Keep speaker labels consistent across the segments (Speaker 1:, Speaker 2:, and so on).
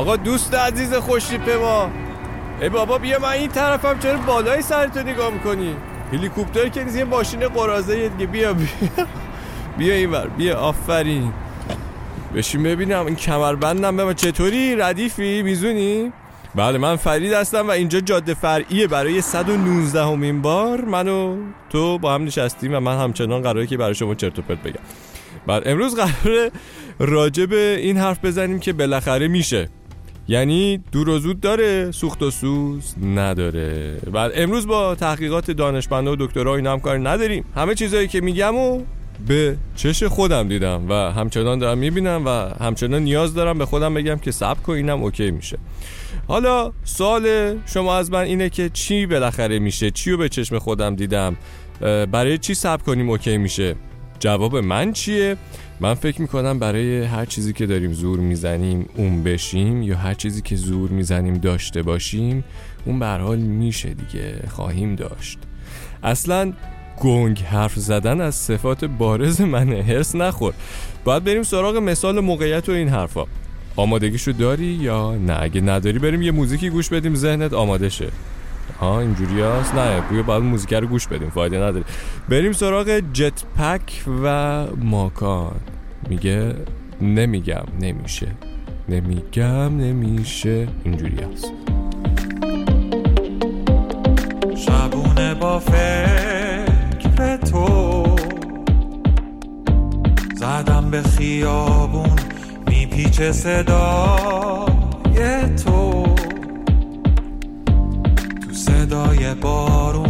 Speaker 1: آقا دوست عزیز خوشیپ ما. ای بابا بیا من این طرفم چرا بالای سرتو نگاه می‌کنی؟ هلیکوپتر که نیست یه ماشین قرازه دیگه. بیا بیا. بیا اینور بیا آفرین. بشین ببینم این کمربندم به من چطوری؟ ردیفی؟ میزونی؟ بله من فرید هستم و اینجا جاده فرعیه. برای 119 همین بار من و تو با هم نشستیم و من همچنان قراره که برای شما چرت و بگم. بعد امروز قراره راجع به این حرف بزنیم که بالاخره میشه. یعنی دور و زود داره سوخت و سوز نداره. بعد امروز با تحقیقات دانشمندا و دکترها اینا هم کار نداریم. همه چیزایی که میگم و به چش خودم دیدم و همچنان دارم می‌بینم و همچنان نیاز دارم به خودم بگم که سب کن اینم اوکی میشه. حالا سوال شما از من اینه که چی بالاخره میشه؟ چی رو به چشم خودم دیدم؟ برای چی سب کنیم اوکی میشه؟ جواب من چیه؟ من فکر می‌کنم برای هر چیزی که داریم زور می‌زنیم اون بشیم یا هر چیزی که زور می‌زنیم داشته باشیم اون به حال میشه دیگه خواهیم داشت. اصلا گنگ حرف زدن از صفات بارز منه هرس نخور. باید بریم سراغ مثال موقعیت و این حرفا. آمادگیشو داری یا نه؟ اگه نداری بریم یه موزیکی گوش بدیم ذهنت آماده شه. ها اینجوری هست؟ نه بوی باید موزیک رو گوش بدیم فایده نداره. بریم سراغ جت پک و ماکان. میگه نمیگم نمیشه. نمیگم نمیشه. اینجوری هست.
Speaker 2: شبونه با فکر تو. زدم به خیابون میپیچه صدای تو. صدای بارون.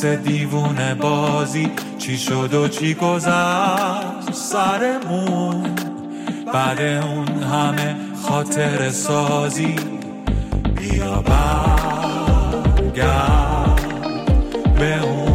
Speaker 2: واسه دیوونه بازی چی شد و چی گذشت سرمون؟ بعد اون همه خاطر سازی. بیا برگرد به اون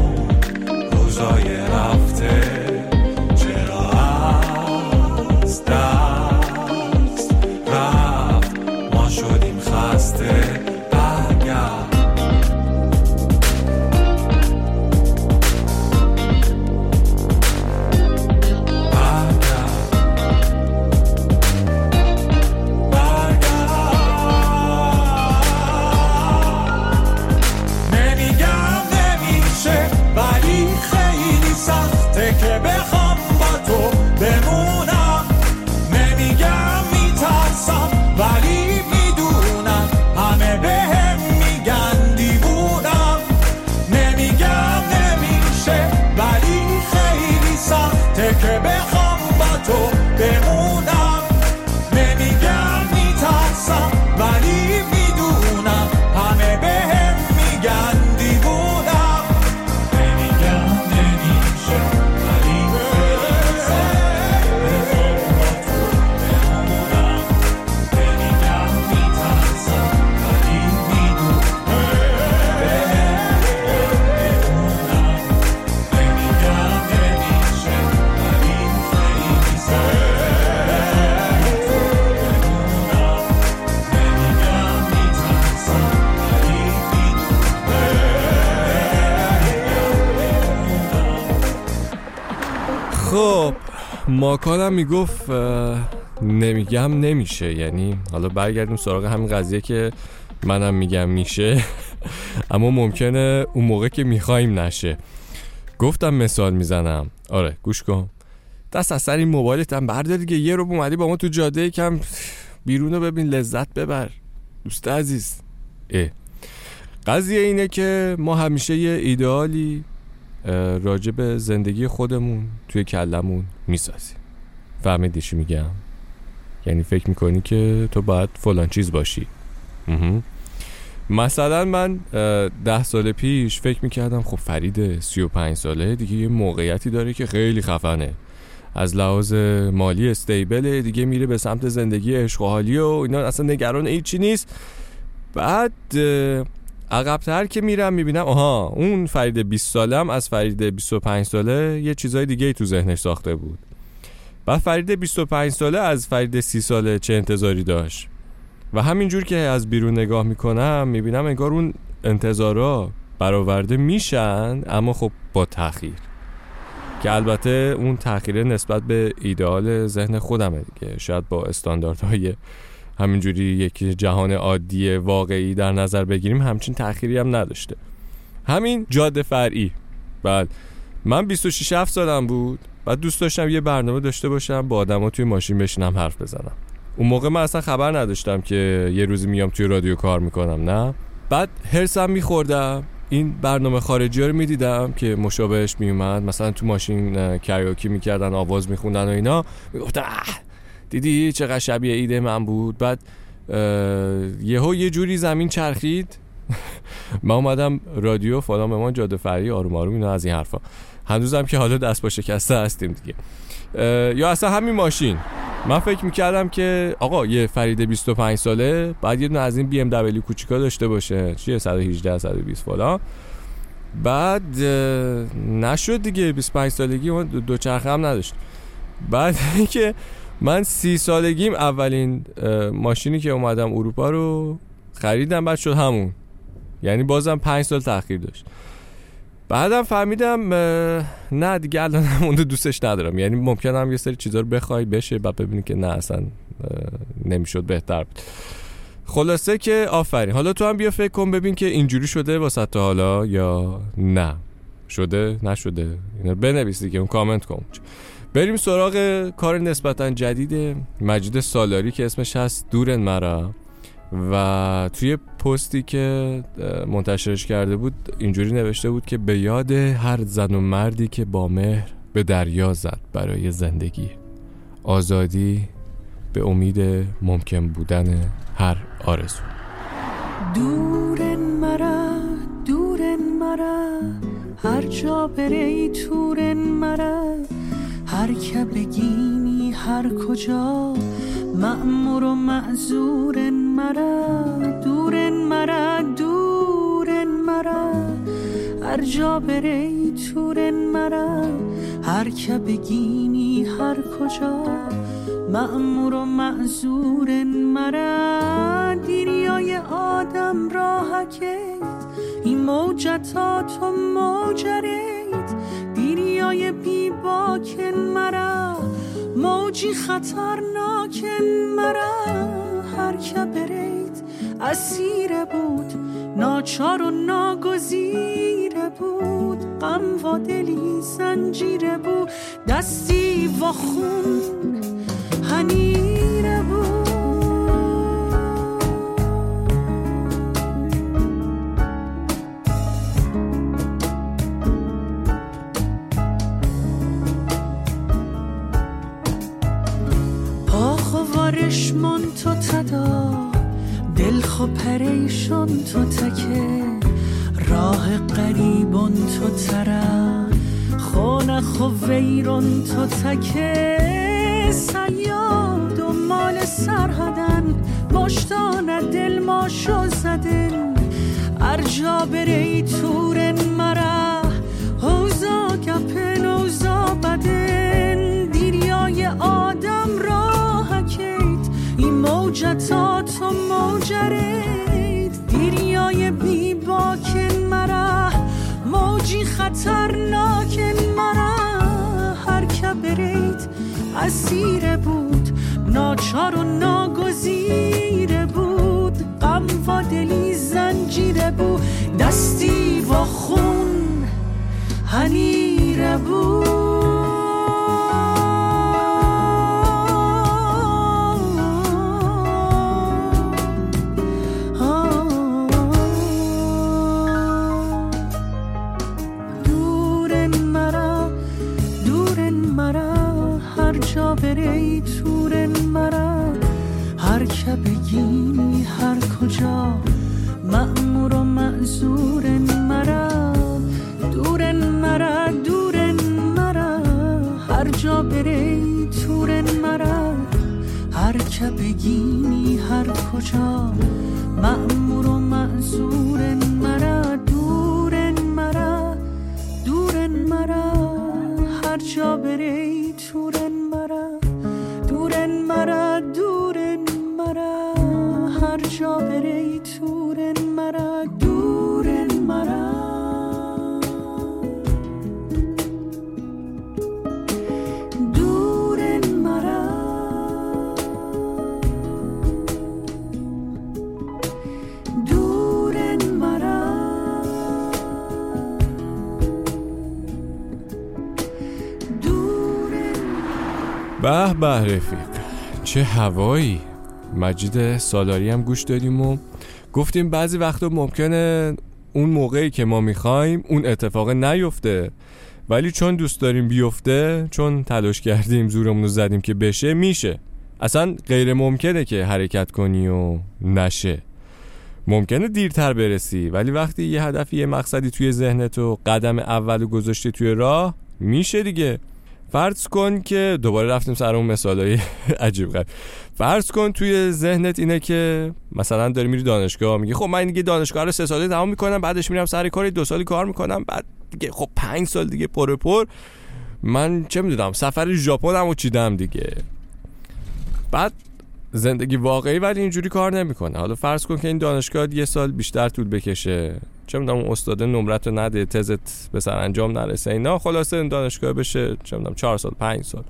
Speaker 1: خب ماکانم می‌گفت نمیگم نمیشه. یعنی حالا برگردیم سراغ همین قضیه که منم میگم میشه. اما ممکنه اون موقع که می‌خوایم نشه. گفتم مثال می‌زنم. آره گوش کن. دست از سر این موبایلت هم بردار دیگه. یه رو اومدی با ما تو جاده یکم بیرون رو ببین لذت ببر. دوست عزیز. اه. قضیه اینه که ما همیشه یه ایدئالی راجع به زندگی خودمون توی کلمون می‌سازیم. فهمیدی چی میگم؟ یعنی فکر می‌کنی که تو باید فلان چیز باشی. مثلا من ده سال پیش فکر می‌کردم خب فرید سی و پنج ساله دیگه یه موقعیتی داره که خیلی خفنه. از لحاظ مالی استیبله دیگه میره به سمت زندگی عشق و حالی و اینا اصلا نگران هیچی نیست. بعد عقبتر که میرم می‌بینم آها اون فرید 20 سالم از فرید 25 ساله یه چیزای دیگه ای تو ذهنش ساخته بود. بعد فرید 25 ساله از فرید 30 ساله چه انتظاری داشت. و همینجور که از بیرون نگاه می‌کنم می‌بینم انگار اون انتظارا برآورده میشن اما خب با تاخیر که البته اون تاخیره نسبت به ایدئال ذهن خودمه دیگه. شاید با استانداردهای همینجوری یک جهان عادی واقعی در نظر بگیریم همچین تأخیری هم نداشته. همین جاده فرعی. بعد من 26 7 سالم بود بعد دوست داشتم یه برنامه داشته باشم با آدما توی ماشین بشینم حرف بزنم. اون موقع من اصلا خبر نداشتم که یه روزی میام توی رادیو کار می‌کنم نه. بعد هرسم میخوردم این برنامه خارجی رو می‌دیدم که مشابهش میومد مثلا تو ماشین کریوکی می‌کردن آواز میخوندن و اینا. می‌گفتم اه دیدی چقدر شبیه ایده من بود؟ بعد یهو یه جوری زمین چرخید. من اومدم رادیو فلان به ما جاده فری آروم آروم اینا از این حرفا. هنوزم که حالا دست با شکسته هستیم دیگه. یا اصلا همین ماشین. من فکر می‌کردم که آقا یه فرید 25 ساله بعد یه دونه از این بی ام دبلیو کوچیکا داشته باشه. چیه؟ 118 120 فلان. بعد نشد دیگه. 25 سالگی دو دو چرخه هم نداشت. بعد که من سی سالگیم اولین ماشینی که اومدم اروپا رو خریدم بعد شد همون. یعنی بازم پنج سال تاخیر داشت. بعدم فهمیدم نه دیگه الان هم اون رو دوستش ندارم. یعنی ممکنه هم یه سری چیزا رو بخوای بشه بعد ببینی که نه اصلا نمی‌شد بهتر بود. خلاصه که آفرین. حالا تو هم بیا فکر کن ببین که اینجوری شده واسه تا حالا یا نه. شده؟ نشده. اینا رو بنویس دیگه اون کامنت کن. بریم سراغ کار نسبتا جدید مجید سالاری که اسمش هست دورن مرا. و توی پستی که منتشرش کرده بود اینجوری نوشته بود که به یاد هر زن و مردی که با مهر به دریا زد برای زندگی. آزادی به امید ممکن بودن هر آرزو.
Speaker 3: دورن مرا دورن مرا هر جا بری تورن مرا هر که بگینی هر کجا مأمور و معذورن مرا دورن مرا دورن مرا. هر جا بری تورن مرا هر که بگینی هر کجا مأمور و معذورن مرا. دیریای آدم راهکت این موجتات و موجرید دیریای بی باکن مرا. موجی خطرناکن مرا. هر که برید اسیر بود. ناچار و ناگزیره بود. غم و دلی زنجیره بود. دستی و خون. هنیره تو تکه سیاد و مال سرهدن باشتان دل ما شو زدن ارجا بری تورن مرا حوزا گپن اوزا بدن. دیریای آدم راه کیت این موجتات و موجرید دیریای بی باکن مرا موجی خطرناکن اسیر بود ناچار و ناگزیره بود. معذورن مرا دورن مرا دورن مرا هر جا بری تورن مرا هر که بگی هر کجا مأمور و معذورن مرا دورن مرا دورن مرا هر جا بری تورن مرا دورن مرا دورن مرا هر جا بری
Speaker 1: به رفیق. چه هوایی؟ مجید سالاری هم گوش دادیم و گفتیم بعضی وقتا ممکنه اون موقعی که ما می‌خوایم اون اتفاق نیفته. ولی چون دوست داریم بیفته چون تلاش کردیم زورمون رو زدیم که بشه میشه. اصلا غیر ممکنه که حرکت کنی و نشه. ممکنه دیرتر برسی ولی وقتی یه هدفی یه مقصدی توی ذهنت و قدم اول گذاشتی توی راه میشه دیگه. فرض کن که دوباره رفتیم سر اون مثالای عجیب غریب. فرض کن توی ذهنت اینه که مثلا داری میری دانشگاه میگی خب من دیگه دانشگاه رو سه ساله تمام می‌کنم بعدش میرم سر کار دو سالی کار می‌کنم بعد دیگه خب پنج سال دیگه پر پر. من چه می‌دونم سفر ژاپن هم چیدم دیگه. بعد زندگی واقعی ولی اینجوری کار نمی‌کنه. حالا فرض کن که این دانشگاه یه سال بیشتر طول بکشه. چه می‌دونم اون استاد نمرت رو نده تزت به سر انجام نرسه اینا خلاصه دانشگاه بشه چه می‌دونم چهار سال پنج سال.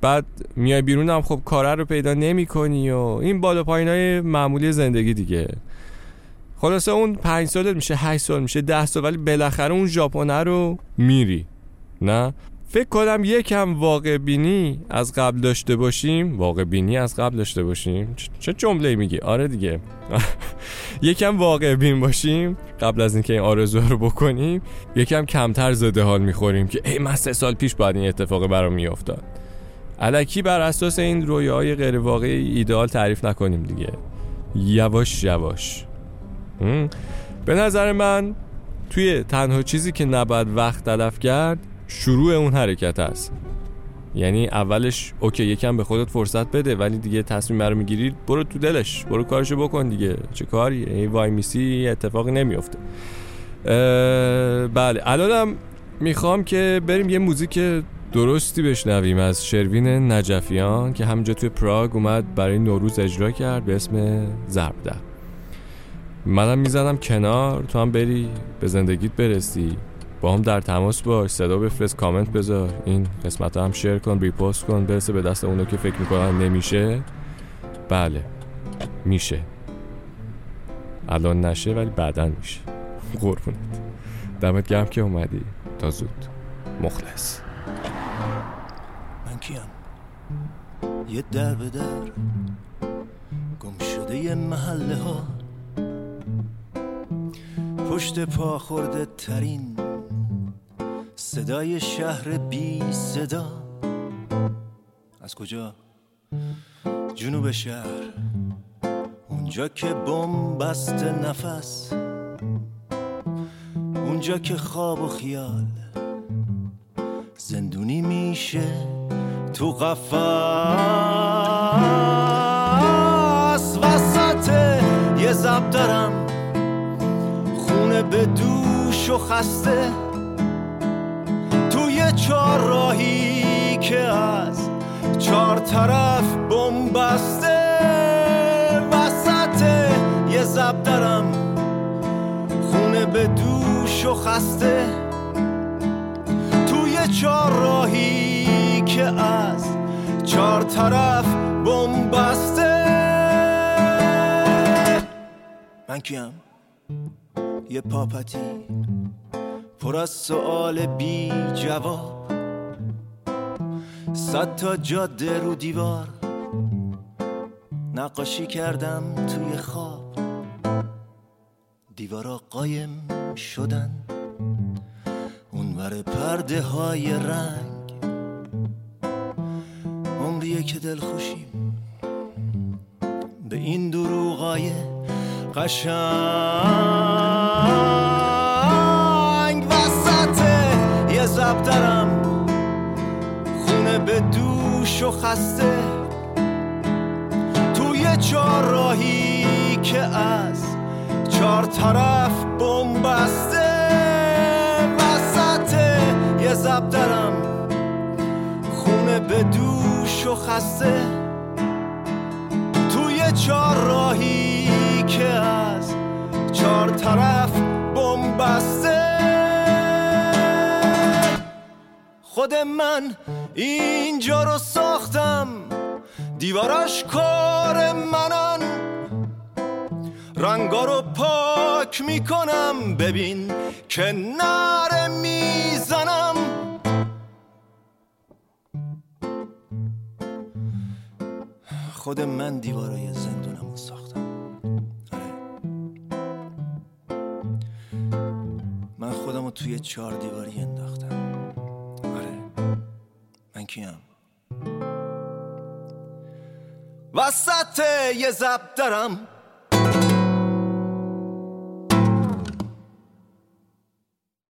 Speaker 1: بعد میای بیرون هم خب کاره رو پیدا نمی کنی و این بالا پایین های معمولی زندگی دیگه. خلاصه اون پنج سالت میشه هشت سال میشه ده سال ولی بالاخره اون ژاپنه رو میری نه؟ فکر کنم یکم واقع بینی از قبل داشته باشیم. واقع بینی از قبل داشته باشیم. چه جمله میگی؟ آره دیگه. یکم واقع بین باشیم. قبل از اینکه این آرزو رو بکنیم یکم کمتر زده حال می‌خوریم که ای من سه سال پیش باید این اتفاق برام میافتاد. الکی بر اساس این رویاهای غیر واقعی ایدئال تعریف نکنیم دیگه. یواش یواش؟ به نظر من توی تنها چیزی که نباید وقت تلف کرد شروع اون حرکت است. یعنی اولش اوکی یکم به خودت فرصت بده ولی دیگه تصمیم رو می‌گیری برو تو دلش برو کارشو بکن دیگه. چه کاری؟ ای وای میسی اتفاقی نمیفته بله الانم می‌خوام که بریم یه موزیک درستی بشنویم از شروین نجفیان که همینجا توی پراگ اومد برای نوروز اجرا کرد به اسم زربده منم می‌زنم کنار تو هم بری به زندگیت برسی. با هم در تماس باش صدا بفرست کامنت بذار. این قسمت هم شیر کن ریپوست کن برسه به دست اونو که فکر می‌کنن نمیشه. بله میشه. الان نشه ولی بعدا میشه. قربونت. دمت گرم که اومدی. تا زود. مخلص.
Speaker 4: من کیم؟ یه در به در گم شده یه محله ها. پشت پا خورده ترین صدای شهر بی صدا. از کجا؟ جنوب شهر. اونجا که بم بسته نفس. اونجا که خواب و خیال. زندونی میشه تو قفس. وسط یه زب دارم. خونه به دوش و خسته. چهار راهی که از چهار طرف بمبسته. وسط یه زب دارم خونه به دوش و خسته. توی چهار راهی که از چهار طرف بمبسته. من کیم؟ یه پاپتی. پر از سوال بی جواب. صد تا جاده رو دیوار نقاشی کردم توی خواب. دیوارا قایم شدن. اونور پرده های رنگ. عمریه که دل خوشیم به این دروغای قشنگ. به دوش و خسته. توی چهار راهی که از چهار طرف بمبسته وسط یه زب دارم خونه به دوش و خسته. توی چهار راهی که از چهار طرف بمبسته خود من اینجا رو ساختم. دیواراش کار منن رنگا رو پاک می‌کنم. ببین که نره می‌زنم. خود من دیوارای زندونم رو ساختم. آره. من خودم رو توی چهار دیواری کیم وسط یه زب دارم.